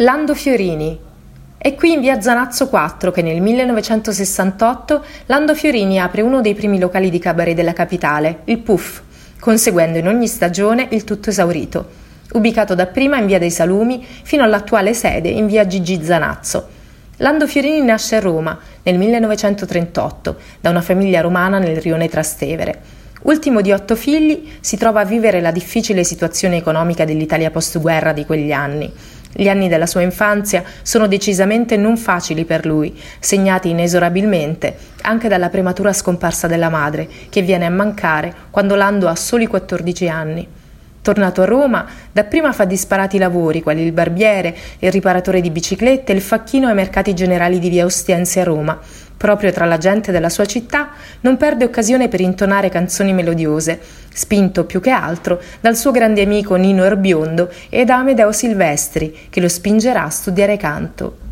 Lando Fiorini. È qui in via Zanazzo 4 che nel 1968 Lando Fiorini apre uno dei primi locali di cabaret della capitale, il Puff, conseguendo in ogni stagione il tutto esaurito. Ubicato dapprima in via dei Salumi fino all'attuale sede in via Gigi Zanazzo. Lando Fiorini nasce a Roma nel 1938 da una famiglia romana nel rione Trastevere. Ultimo di otto figli, si trova a vivere la difficile situazione economica dell'Italia postguerra di quegli anni gli anni della sua infanzia sono decisamente non facili per lui, segnati inesorabilmente anche dalla prematura scomparsa della madre, che viene a mancare quando Lando ha soli 14 anni. Tornato a Roma, dapprima fa disparati lavori, quali il barbiere, il riparatore di biciclette il facchino ai mercati generali di via Ostiense a Roma, Proprio tra la gente della sua città non perde occasione per intonare canzoni melodiose, spinto più che altro dal suo grande amico Nino Erbiondo e da Amedeo Silvestri, che lo spingerà a studiare canto.